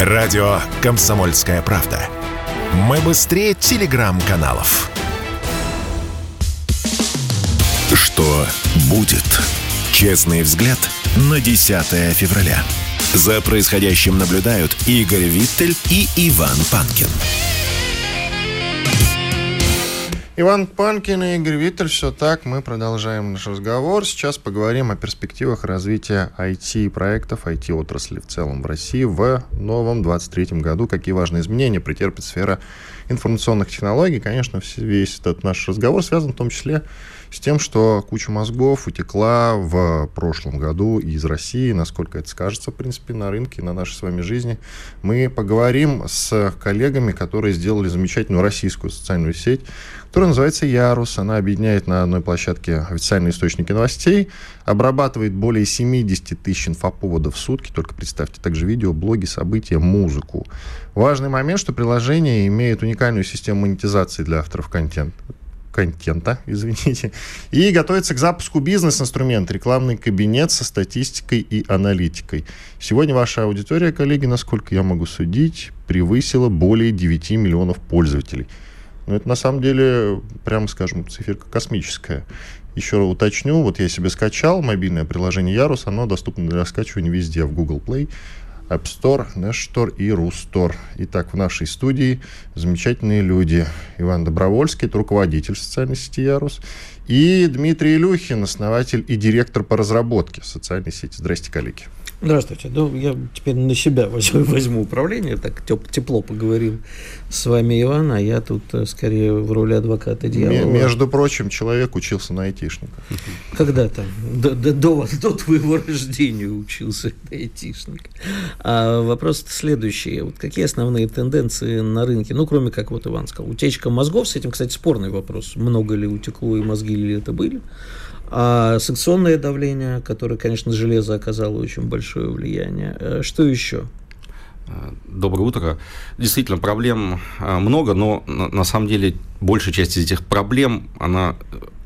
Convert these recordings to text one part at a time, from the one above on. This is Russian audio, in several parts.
Радио «Комсомольская правда». Мы быстрее телеграм-каналов. Что будет? Честный взгляд на 10 февраля. За происходящим наблюдают Игорь Виттель и Иван Панкин. Иван Панкин и Игорь Виттель. Все так, мы продолжаем наш разговор. Сейчас поговорим о перспективах развития IT-проектов, IT-отрасли в целом в России в новом 23 году. Какие важные изменения претерпит сфера информационных технологий. Конечно, весь этот наш разговор связан в том числе с тем, что куча мозгов утекла в прошлом году из России, насколько это скажется, в принципе, на рынке, на нашей с вами жизни. Мы поговорим с коллегами, которые сделали замечательную российскую социальную сеть, которая называется Ярус. Она объединяет на одной площадке официальные источники новостей, обрабатывает более 70 тысяч инфоповодов в сутки, только представьте, также видео, блоги, события, музыку. Важный момент, что приложение имеет уникальную систему монетизации для авторов контента контента, извините, и готовится к запуску бизнес-инструмент, рекламный кабинет со статистикой и аналитикой. Сегодня ваша аудитория, коллеги, насколько я могу судить, превысила более 9 миллионов пользователей. Но это на самом деле, прямо скажем, циферка космическая. Еще уточню, вот я себе скачал мобильное приложение Ярус, оно доступно для скачивания везде, в Google Play, App Store, Nest Store и Рустор. Итак, в нашей студии замечательные люди. Иван Добровольский, это руководитель социальной сети Ярус, и Дмитрий Илюхин, основатель и директор по разработке социальной сети. Здрасте, коллеги. Здравствуйте. Ну, я теперь на себя возьму, возьму управление, так тепло поговорил с вами, Иван, а я тут э, скорее в роли адвоката дьявола. Между прочим, человек учился на айтишника. Когда-то, до, до, до, до твоего рождения учился на айтишника. А вопрос следующий. Вот какие основные тенденции на рынке? Ну, кроме как вот Иван сказал, утечка мозгов, с этим, кстати, спорный вопрос. Много ли утекло и мозги ли это были? А санкционное давление, которое, конечно, железо оказало очень большое влияние. Э, что еще? Доброе утро. Действительно, проблем э, много, но на самом деле большая часть из этих проблем, она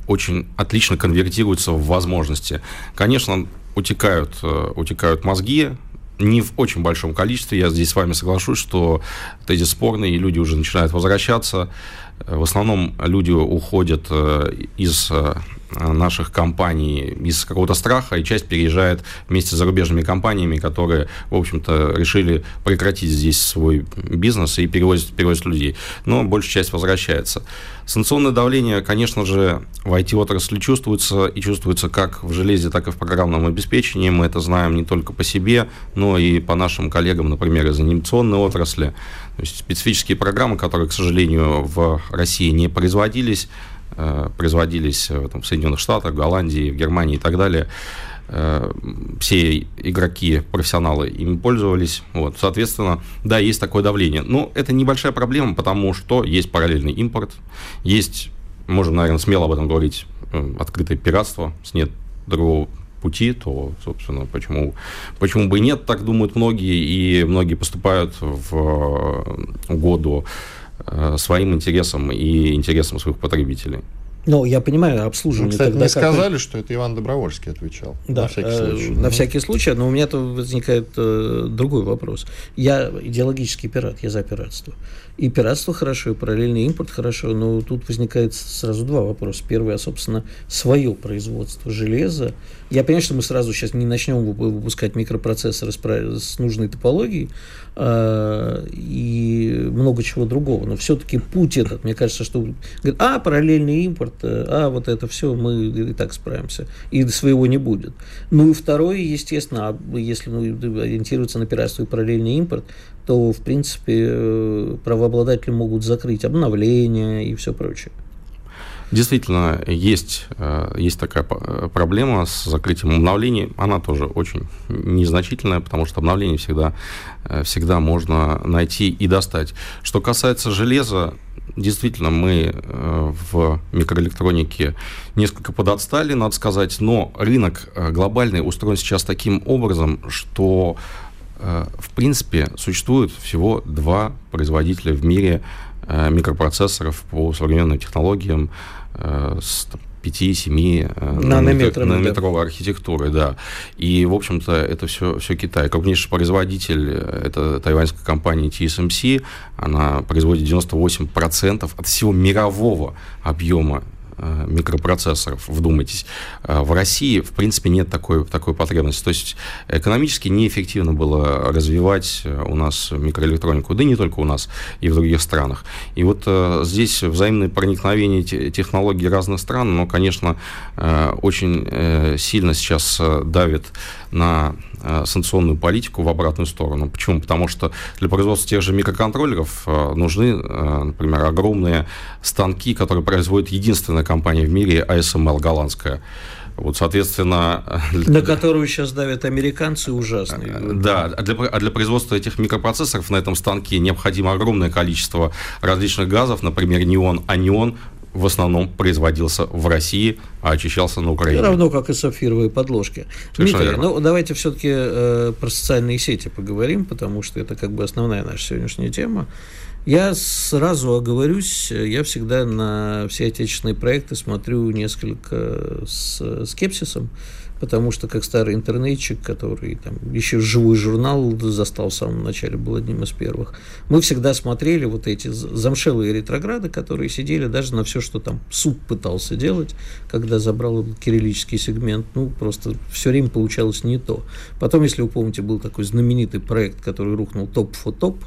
очень отлично конвертируется в возможности. Конечно, утекают, э, утекают мозги, не в очень большом количестве. Я здесь с вами соглашусь, что тезис спорный, и люди уже начинают возвращаться. В основном люди уходят из наших компаний из какого-то страха, и часть переезжает вместе с зарубежными компаниями, которые, в общем-то, решили прекратить здесь свой бизнес и перевозят, перевозят людей. Но большая часть возвращается. Санкционное давление, конечно же, в IT-отрасли чувствуется, и чувствуется как в железе, так и в программном обеспечении. Мы это знаем не только по себе, но и по нашим коллегам, например, из анимационной отрасли. То есть специфические программы, которые, к сожалению, в России не производились, производились э, там, в Соединенных Штатах, Голландии, в Германии и так далее. Э, все игроки, профессионалы ими пользовались. Вот, соответственно, да, есть такое давление. Но это небольшая проблема, потому что есть параллельный импорт, есть, можем, наверное, смело об этом говорить, открытое пиратство, с нет другого пути, то, собственно, почему, почему бы и нет, так думают многие, и многие поступают в угоду Э, своим интересам и интересам своих потребителей. Ну, я понимаю, обслуживание. Ну, кстати, тогда не сказали, что это Иван Добровольский отвечал. Да, на всякий э, случай. На всякий случай, но у меня-то возникает э, другой вопрос. Я идеологический пират, я за пиратство. И пиратство хорошо, и параллельный импорт хорошо, но тут возникает сразу два вопроса. Первый, а, собственно, свое производство железа. Я понимаю, что мы сразу сейчас не начнем выпускать микропроцессоры с нужной топологией э, и много чего другого, но все-таки путь этот, мне кажется, что а, параллельный импорт, э, а, вот это все, мы и так справимся, и своего не будет. Ну и второй, естественно, а если ну, ориентироваться на пиратство и параллельный импорт, то, в принципе, э, правообладатели могут закрыть обновления и все прочее. Действительно, есть, э, есть такая э, проблема с закрытием обновлений. Она тоже очень незначительная, потому что обновления всегда, всегда можно найти и достать. Что касается железа, действительно, мы в микроэлектронике несколько подотстали, надо сказать, но рынок глобальный устроен сейчас таким образом, что Э, в принципе, существует всего два производителя в мире микропроцессоров по современным технологиям с 5-7 э, нанометровой, нанометровой да. архитектуры, да. И, в общем-то, это все, все Китай. Крупнейший производитель э, – это тайваньская компания TSMC. Она производит 98% от всего мирового объема Э, микропроцессоров, вдумайтесь. Э, в России, в принципе, нет такой, такой потребности. То есть экономически неэффективно было развивать э, у нас микроэлектронику, да и не только у нас, и в других странах. И вот здесь взаимное проникновение технологий разных стран, но, конечно, очень сильно сейчас давит на Э, санкционную политику в обратную сторону. Почему? Потому что для производства тех же микроконтроллеров э, нужны, э, например, огромные станки, которые производит единственная компания в мире ASML голландская. Вот, соответственно... На которую сейчас давят американцы ужасные. Да, а для, а для производства этих микропроцессоров на этом станке необходимо огромное количество различных газов, например, неон, анион, в основном производился в России, а очищался на Украине. Равно как и сапфировые подложки. Совершенно Дмитрий, верно. ну давайте все-таки э, про социальные сети поговорим, потому что это как бы основная наша сегодняшняя тема. Я сразу оговорюсь, я всегда на все отечественные проекты смотрю несколько с скепсисом, потому что как старый интернетчик, который там еще живой журнал застал в самом начале, был одним из первых, мы всегда смотрели вот эти замшелые ретрограды, которые сидели даже на все, что там суд пытался делать, когда забрал кириллический сегмент, ну, просто все время получалось не то. Потом, если вы помните, был такой знаменитый проект, который рухнул топ-фо-топ, -топ,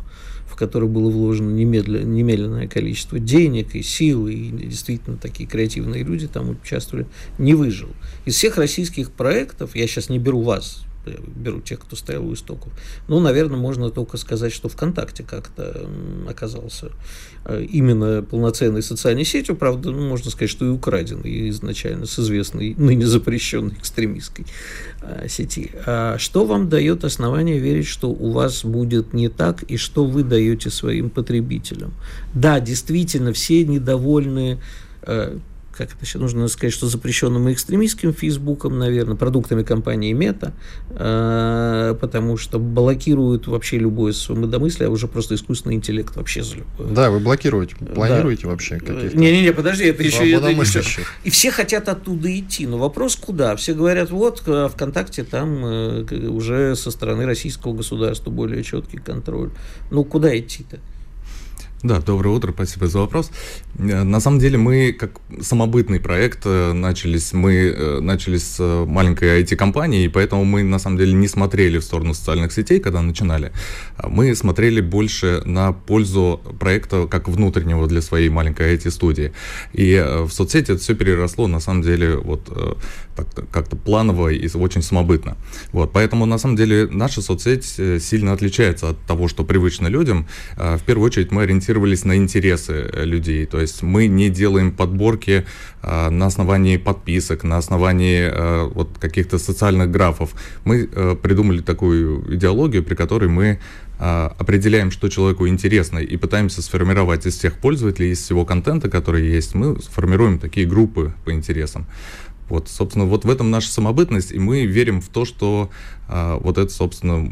который было вложено немедленно, немедленное количество денег и сил, и действительно такие креативные люди там участвовали, не выжил. Из всех российских проектов, я сейчас не беру вас, беру тех, кто стоял у истоков. Ну, наверное, можно только сказать, что ВКонтакте как-то оказался э, именно полноценной социальной сетью, правда, ну, можно сказать, что и украденной изначально с известной, ныне запрещенной экстремистской э, сети. А что вам дает основание верить, что у вас будет не так, и что вы даете своим потребителям? Да, действительно, все недовольны э, как это сейчас нужно сказать, что запрещенным экстремистским Фейсбуком, наверное, продуктами компании Мета, э, потому что блокируют вообще любое свободомыслие, а уже просто искусственный интеллект вообще за любое. Да, вы блокируете, планируете да. вообще каких-то Не-не-не, подожди, это еще... Это еще... И все хотят оттуда идти, но вопрос куда? Все говорят, вот, э, ВКонтакте там э, уже со стороны российского государства более четкий контроль. Ну, куда идти-то? Да, доброе утро, спасибо за вопрос. Э, на самом деле мы как самобытный проект э, начались, мы э, начались с маленькой IT-компании, и поэтому мы на самом деле не смотрели в сторону социальных сетей, когда начинали. А мы смотрели больше на пользу проекта как внутреннего для своей маленькой IT-студии. И в соцсети это все переросло на самом деле вот как-то планово и очень самобытно. Вот, поэтому на самом деле наша соцсеть сильно отличается от того, что привычно людям. В первую очередь мы ориентируемся ориентировались на интересы э, людей. То есть мы не делаем подборки а, на основании подписок, на основании а, вот каких-то социальных графов. Мы придумали такую идеологию, при которой мы определяем, что человеку интересно, и пытаемся сформировать из всех пользователей, из всего контента, который есть, мы формируем такие группы по интересам. Вот, собственно, вот в этом наша самобытность, и мы верим в то, что вот это, собственно,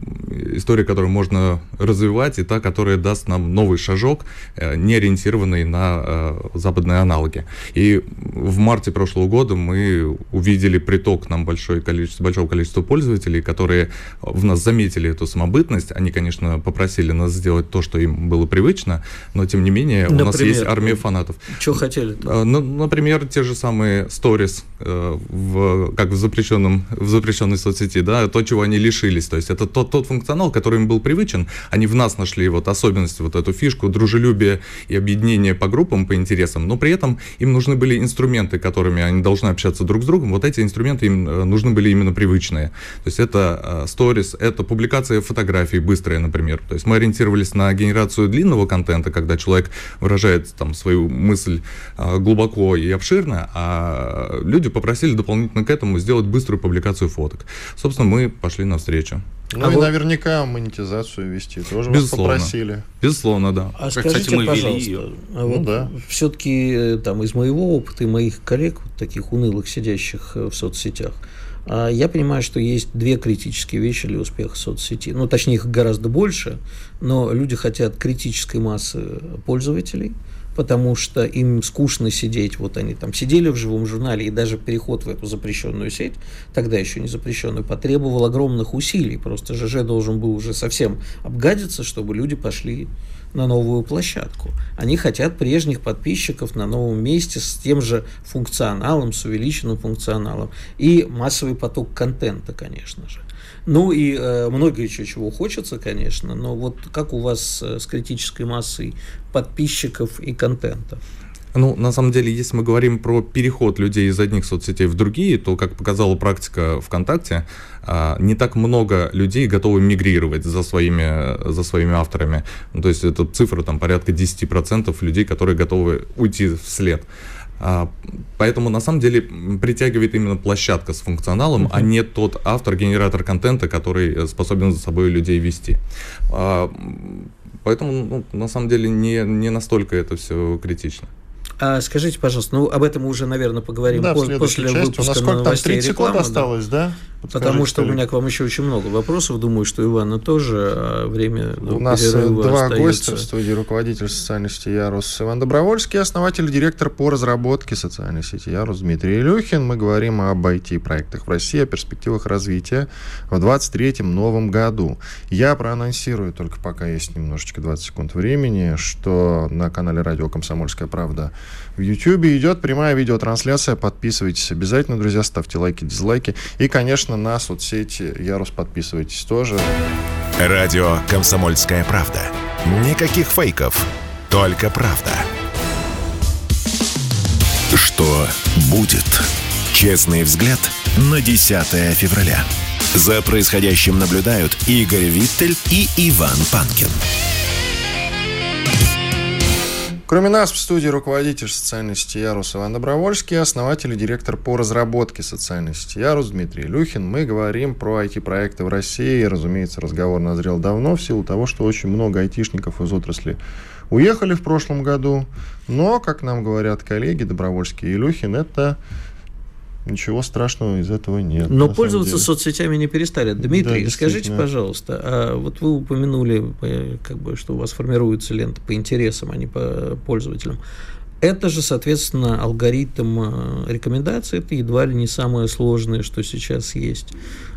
история, которую можно развивать, и та, которая даст нам новый шажок, а, не ориентированный на а, западные аналоги. И в марте прошлого года мы увидели приток нам большое количество, большого количества пользователей, которые в нас заметили эту самобытность. Они, конечно, попросили нас сделать то, что им было привычно, но, тем не менее, например, у нас есть армия фанатов. Что хотели? -то? Ну, например, те же самые stories, э, в, как в, запрещенном, в запрещенной соцсети, да, то, чего они лишились. То есть это тот, тот функционал, который им был привычен. Они в нас нашли вот особенности, вот эту фишку, дружелюбие и объединение по группам, по интересам, но при этом им нужны были инструменты, которыми они должны общаться друг с другом. Вот эти инструменты им э, нужны были именно привычные. То есть это сторис, э, это публикация фотографий быстрая, например. То есть мы ориентировались на генерацию длинного контента, когда человек выражает там свою мысль э, глубоко и обширно, а люди попросили дополнительно к этому сделать быструю публикацию фоток. Собственно, мы пошли навстречу. Ну а и вот... наверняка монетизацию вести тоже Безусловно. вас попросили. Безусловно, да. А скажите, Кстати, мы пожалуйста, ее. А вот ну, да. все-таки э, там из моих опыта и моих коллег, вот таких унылых, сидящих э, в соцсетях, А я понимаю, что есть две критические вещи для успеха соцсети. Ну, точнее, их гораздо больше, но люди хотят критической массы пользователей – потому что им скучно сидеть. Вот они там сидели в живом журнале, и даже переход в эту запрещенную сеть, тогда еще не запрещенную, потребовал огромных усилий. Просто ЖЖ должен был уже совсем обгадиться, чтобы люди пошли на новую площадку. Они хотят прежних подписчиков на новом месте с тем же функционалом, с увеличенным функционалом. И массовый поток контента, конечно же. Ну и э, много еще чего хочется, конечно, но вот как у вас э, с критической массой подписчиков и контента? Ну, на самом деле, если мы говорим про переход людей из одних соцсетей в другие, то, как показала практика ВКонтакте, а, не так много людей готовы мигрировать за своими, за своими авторами. Ну, то есть, это цифра там порядка 10% людей, которые готовы уйти вслед. Поэтому на самом деле притягивает именно площадка с функционалом, uh-huh. а не тот автор, генератор контента, который способен за собой людей вести. А, поэтому ну, на самом деле не, не настолько это все критично. А скажите, пожалуйста, ну об этом уже, наверное, поговорим да, после, после части. выпуска У нас сколько там, 30 секунд осталось, да? Потому что у меня к вам еще очень много вопросов. Думаю, что Ивана тоже а время У нас э, два остается. гостя в студии. Руководитель социальной сети Ярус Иван Добровольский, основатель и директор по разработке социальной сети Ярус Дмитрий Илюхин. Мы говорим об IT-проектах в России, о перспективах развития в 23-м новом году. Я проанонсирую, только пока есть немножечко 20 секунд времени, что на канале радио «Комсомольская правда» в YouTube идет прямая видеотрансляция. Подписывайтесь обязательно, друзья, ставьте лайки, дизлайки. И, конечно, на соцсети Ярус подписывайтесь тоже. Радио «Комсомольская правда». Никаких фейков, только правда. Что будет? Честный взгляд на 10 февраля. За происходящим наблюдают Игорь Виттель и Иван Панкин. Кроме нас в студии руководитель социальной сети Ярус Иван Добровольский, основатель и директор по разработке социальной сети Ярус Дмитрий Люхин. Мы говорим про IT-проекты в России. Разумеется, разговор назрел давно в силу того, что очень много айтишников из отрасли уехали в прошлом году. Но, как нам говорят коллеги Добровольский и Люхин, это Ничего страшного из этого нет. Но пользоваться соцсетями не перестали. Дмитрий, да, скажите, пожалуйста, а вот вы упомянули, как бы, что у вас формируется лента по интересам, а не по пользователям. Это же, соответственно, алгоритм э, рекомендаций, это едва ли не самое сложное, что сейчас есть.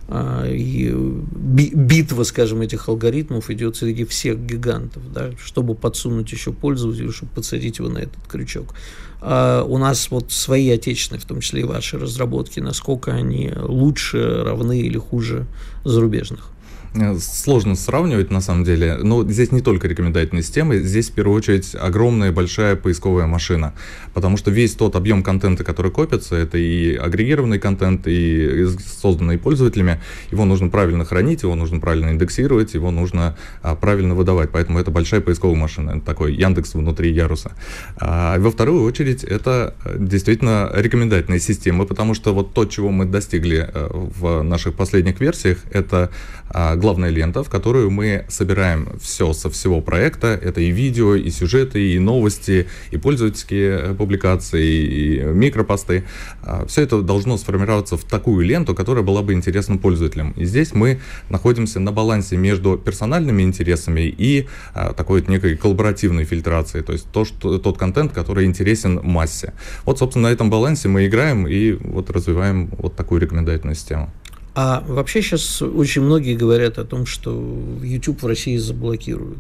А, и битва, скажем, этих алгоритмов идет среди всех гигантов, да, чтобы подсунуть еще пользователю, чтобы подсадить его на этот крючок. А у нас вот свои отечественные, в том числе и ваши разработки, насколько они лучше, равны или хуже зарубежных? Э, сложно сравнивать на самом деле, но здесь не только рекомендательные системы, здесь в первую очередь огромная большая поисковая машина, потому что весь тот объем контента, который копится, это и агрегированный контент, и созданный пользователями, его нужно правильно хранить, его нужно правильно индексировать, его нужно а, правильно выдавать, поэтому это большая поисковая машина, такой Яндекс внутри Яруса. А, во вторую очередь это э, действительно рекомендательные системы, потому что вот то, чего мы достигли э, в наших последних версиях, это а, главная лента, в которую мы собираем все со всего проекта. Это и видео, и сюжеты, и новости, и пользовательские э, публикации, и микропосты. А, все это должно сформироваться в такую ленту, которая была бы интересна пользователям. И здесь мы находимся на балансе между персональными интересами и а, такой вот некой коллаборативной фильтрацией, то есть то, что, тот контент, который интересен массе. Вот, собственно, на этом балансе мы играем и вот развиваем вот такую рекомендательную систему. А вообще сейчас очень многие говорят о том, что YouTube в России заблокируют.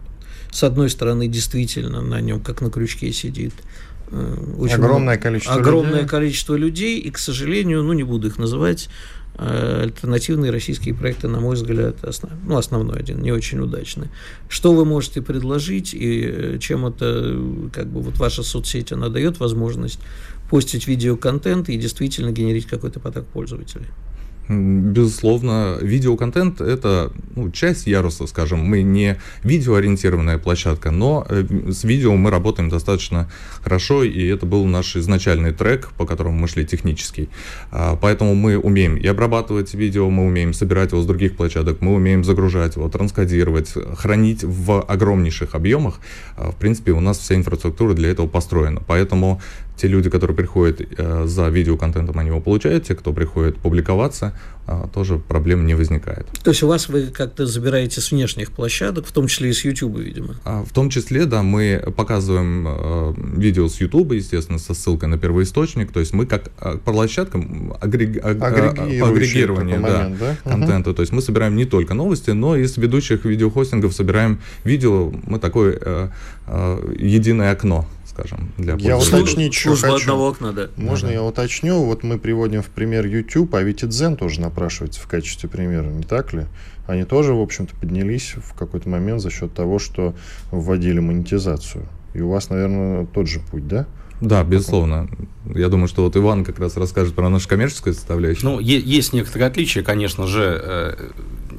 С одной стороны, действительно, на нем как на крючке сидит э, очень огромное количество огромное людей. количество людей, и, к сожалению, ну не буду их называть, э, альтернативные российские проекты, на мой взгляд, основ, ну, основной один, не очень удачный. Что вы можете предложить, и э, чем это, как бы, вот ваша соцсеть, она дает возможность постить видеоконтент и действительно генерить какой-то поток пользователей? Безусловно, видеоконтент – это ну, часть яруса, скажем. Мы не видеоориентированная площадка, но э, с видео мы работаем достаточно хорошо, и это был наш изначальный трек, по которому мы шли технический. А, поэтому мы умеем и обрабатывать видео, мы умеем собирать его с других площадок, мы умеем загружать его, транскодировать, хранить в огромнейших объемах. А, в принципе, у нас вся инфраструктура для этого построена. Поэтому те люди, которые приходят э, за видеоконтентом, они его получают, те, кто приходит публиковаться, э, тоже проблем не возникает. То есть у вас вы как-то забираете с внешних площадок, в том числе и с YouTube, видимо? А, в том числе, да, мы показываем э, видео с YouTube, естественно, со ссылкой на первоисточник, то есть мы как э, площадкам агрег... агрегирования да, момент, да? контента, угу. то есть мы собираем не только новости, но и с ведущих видеохостингов собираем видео, мы такое э, э, единое окно скажем, для Я уточнить что хочу. одного окна, да. Можно ага. я уточню? Вот мы приводим в пример YouTube, а ведь и Дзен тоже напрашивается в качестве примера, не так ли? Они тоже, в общем-то, поднялись в какой-то момент за счет того, что вводили монетизацию. И у вас, наверное, тот же путь, да? Да, безусловно. Я думаю, что вот Иван как раз расскажет про нашу коммерческую составляющую. Ну, есть некоторые отличия, конечно же.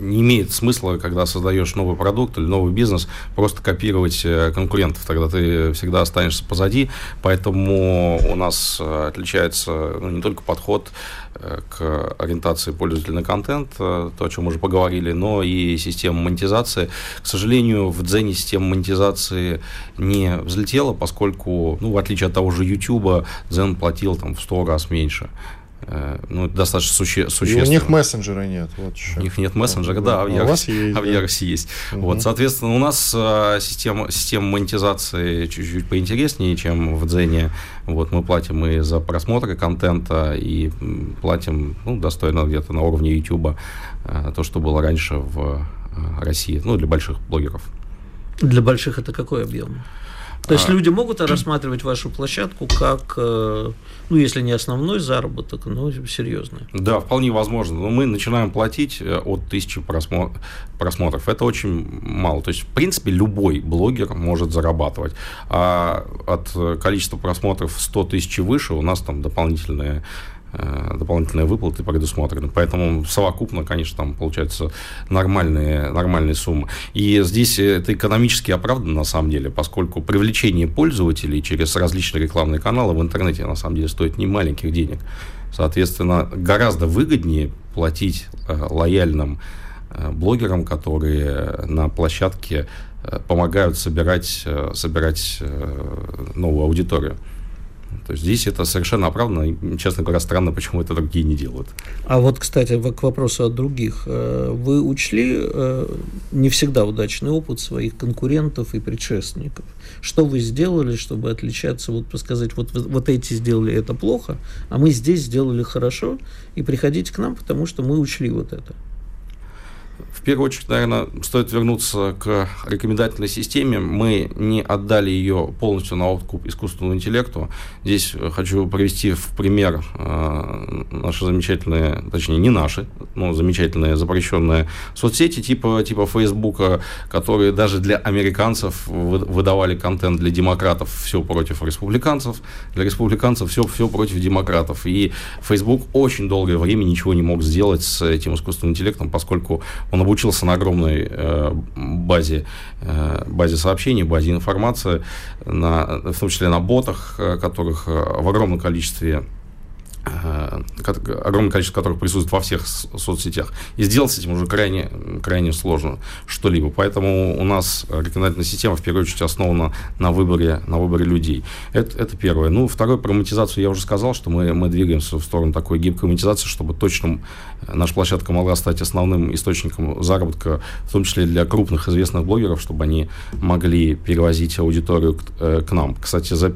Не имеет смысла, когда создаешь новый продукт или новый бизнес, просто копировать э, конкурентов. Тогда ты всегда останешься позади. Поэтому у нас э, отличается ну, не только подход э, к ориентации пользователя на контент, то, о чем мы уже поговорили, но и система монетизации. К сожалению, в Дзене система монетизации не взлетела, поскольку, ну, в отличие от того же YouTube, Дзен платил там в 100 раз меньше. Э, ну, достаточно суще, существенно. И у них мессенджера нет. Вот у них нет мессенджера, да, а в Яросе есть. А в Яросе есть. Угу. Вот, соответственно, у нас э, система, система монетизации чуть-чуть поинтереснее, чем в Дзене. Вот, мы платим и за просмотры контента, и платим ну, достойно где-то на уровне YouTube э, то, что было раньше в России, ну, для больших блогеров. Для больших это какой объем? То есть а... люди могут рассматривать вашу площадку как, э, ну, если не основной заработок, но серьезный. Да, вполне возможно. Но мы начинаем платить э, от тысячи просмотров. Это очень мало. То есть, в принципе, любой блогер может зарабатывать. А от количества просмотров 100 тысяч и выше у нас там дополнительные Э, дополнительные выплаты предусмотрены. Поэтому совокупно, конечно, там получаются нормальные, нормальные суммы. И здесь это экономически оправдано на самом деле, поскольку привлечение пользователей через различные рекламные каналы в интернете на самом деле стоит не маленьких денег. Соответственно, гораздо выгоднее платить э, лояльным э, блогерам, которые на площадке помогают собирать, собирать новую аудиторию. То есть здесь это совершенно оправданно. И, честно говоря, странно, почему это другие не делают. А вот, кстати, к вопросу о других. Э, вы учли э, не всегда удачный опыт своих конкурентов и предшественников? Что вы сделали, чтобы отличаться, вот сказать, вот, вот эти сделали это плохо, а мы здесь сделали хорошо, и приходите к нам, потому что мы учли вот это? Первую очередь, наверное, стоит вернуться к рекомендательной системе. Мы не отдали ее полностью на откуп искусственному интеллекту. Здесь хочу привести в пример э, наши замечательные, точнее, не наши, но замечательные запрещенные соцсети типа, типа Фейсбука, которые даже для американцев выдавали контент для демократов все против республиканцев, для республиканцев все, все против демократов. И Facebook очень долгое время ничего не мог сделать с этим искусственным интеллектом, поскольку он обучился на огромной э, базе, э, базе сообщений, базе информации, на, в том числе на ботах, э, которых в огромном количестве Э, огромное количество которых присутствует во всех соцсетях. И сделать с этим уже крайне, крайне сложно что-либо. Поэтому у нас рекомендательная система в первую очередь основана на выборе, на выборе людей. Это, это первое. Ну, второе, про монетизацию я уже сказал, что мы, мы двигаемся в сторону такой гибкой монетизации, чтобы точно наша площадка могла стать основным источником заработка, в том числе для крупных известных блогеров, чтобы они могли перевозить аудиторию к, э, к нам. Кстати, за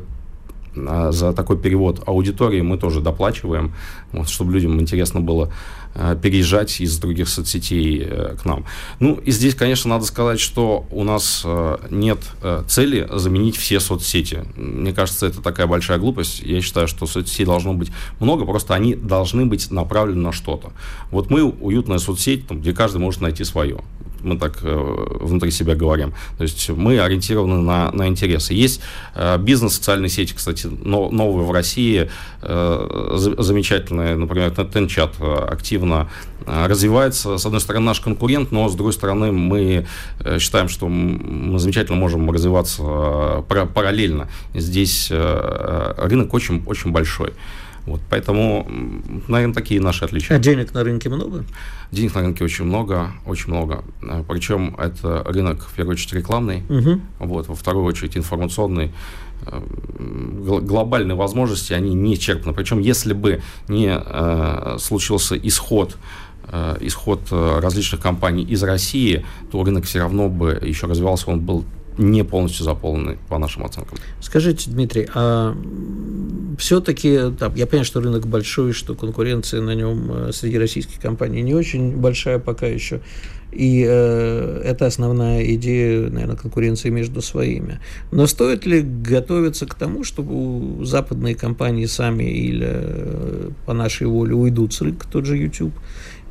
за такой перевод аудитории мы тоже доплачиваем, вот, чтобы людям интересно было э, переезжать из других соцсетей э, к нам. Ну, и здесь, конечно, надо сказать, что у нас э, нет цели заменить все соцсети. Мне кажется, это такая большая глупость. Я считаю, что соцсетей должно быть много, просто они должны быть направлены на что-то. Вот мы уютная соцсеть, там, где каждый может найти свое мы так э, внутри себя говорим. То есть мы ориентированы на, на интересы. Есть э, бизнес социальные сети, кстати, но, новые в России, э, замечательные, например, Тенчат активно развивается. С одной стороны, наш конкурент, но с другой стороны, мы считаем, что мы замечательно можем развиваться параллельно. Здесь рынок очень, очень большой. Вот, поэтому, наверное, такие наши отличия. А денег на рынке много? Денег на рынке очень много, очень много. Э, Причем это рынок, в первую очередь, рекламный, угу. вот, во вторую очередь, информационный э, глобальные возможности, они не исчерпаны. Причем, если бы не э, случился исход э, исход различных компаний из России, то рынок все равно бы еще развивался, он был не полностью заполнены, по нашим оценкам. Скажите, Дмитрий, а все-таки, я понимаю, что рынок большой, что конкуренция на нем э, среди российских компаний не очень большая пока еще, и э, это основная идея, наверное, конкуренции между своими. Но стоит ли готовиться к тому, чтобы западные компании сами или э, по нашей воле уйдут с рынка, тот же YouTube,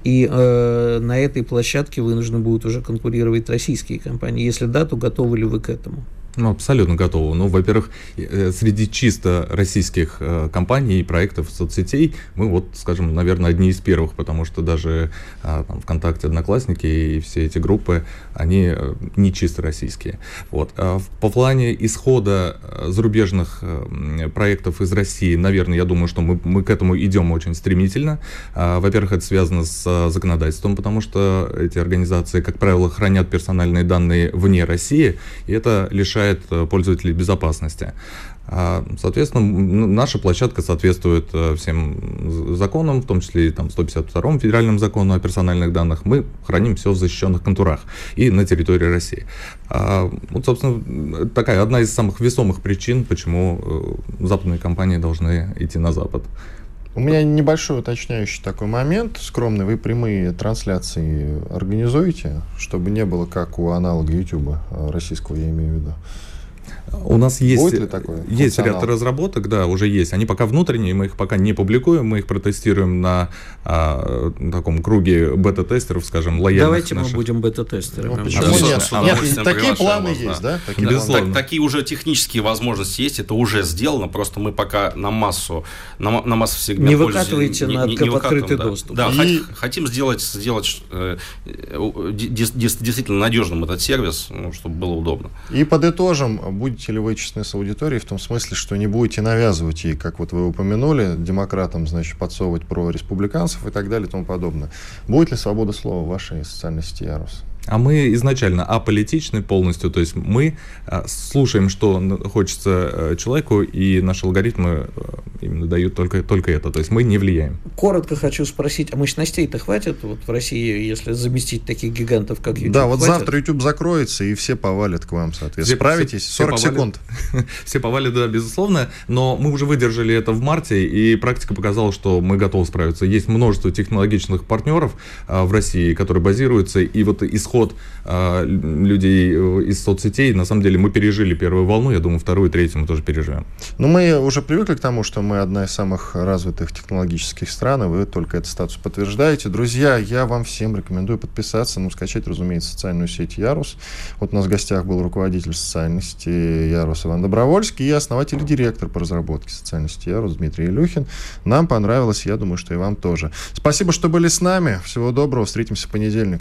и э, на этой площадке вынуждены будут уже конкурировать российские компании. Если да, то готовы ли вы к этому? Ну, абсолютно готовы. Ну, во-первых, э, среди чисто российских э, компаний и проектов соцсетей мы вот, скажем, наверное, одни из первых, потому что даже а, там, ВКонтакте, Одноклассники и все эти группы, они э, не чисто российские. Вот. А по плане исхода зарубежных проектов из России, наверное, я думаю, что мы, мы к этому идем очень стремительно. А, во-первых, это связано с законодательством, потому что эти организации, как правило, хранят персональные данные вне России, и это лишает лишает э, пользователей безопасности. А, соответственно, наша площадка соответствует э, всем законам, в том числе и там, 152 федеральному закону о персональных данных. Мы храним все в защищенных контурах и на территории России. А, вот, собственно, такая одна из самых весомых причин, почему э, западные компании должны идти на Запад. У меня небольшой уточняющий такой момент. Скромный, вы прямые трансляции организуете, чтобы не было как у аналога YouTube российского, я имею в виду? У нас есть, Будет ли такое? есть ряд разработок, да, уже есть. Они пока внутренние, мы их пока не публикуем, мы их протестируем на а, таком круге бета-тестеров, скажем, лояльных Давайте наших. мы будем бета-тестерами. Ну, почему а, нет? А, нет такие планы вас, есть, да? Такие, Безусловно. Так, такие уже технические возможности есть, это уже сделано, просто мы пока на массу, на, на массу сегмент Не выкатываете на не, не открытый да. доступ. Да, и... хотим сделать, сделать э, действительно надежным этот сервис, ну, чтобы было удобно. И подытожим, будете ли вы честны с аудиторией в том смысле, что не будете навязывать ей, как вот вы упомянули, демократам, значит, подсовывать про республиканцев и так далее и тому подобное. Будет ли свобода слова в вашей социальной сети Ярус? А мы изначально аполитичны полностью, то есть мы а, слушаем, что хочется э, человеку, и наши алгоритмы э, именно дают только, только это, то есть мы не влияем. Коротко хочу спросить, а мощностей-то хватит вот в России, если заместить таких гигантов, как YouTube? Да, вот хватит? завтра YouTube закроется, и все повалят к вам, соответственно. Все, Справитесь? 40 все секунд. Все повалят, да, безусловно, но мы уже выдержали это в марте, и практика показала, что мы готовы справиться. Есть множество технологичных партнеров в России, которые базируются, и вот исход подход э, людей из соцсетей. На самом деле мы пережили первую волну, я думаю, вторую и третью мы тоже переживем. Ну, мы уже привыкли к тому, что мы одна из самых развитых технологических стран, и вы только этот статус подтверждаете. Друзья, я вам всем рекомендую подписаться, ну, скачать, разумеется, социальную сеть Ярус. Вот у нас в гостях был руководитель социальной сети Ярус Иван Добровольский и основатель и директор по разработке социальной сети Ярус Дмитрий Илюхин. Нам понравилось, я думаю, что и вам тоже. Спасибо, что были с нами. Всего доброго, встретимся в понедельник.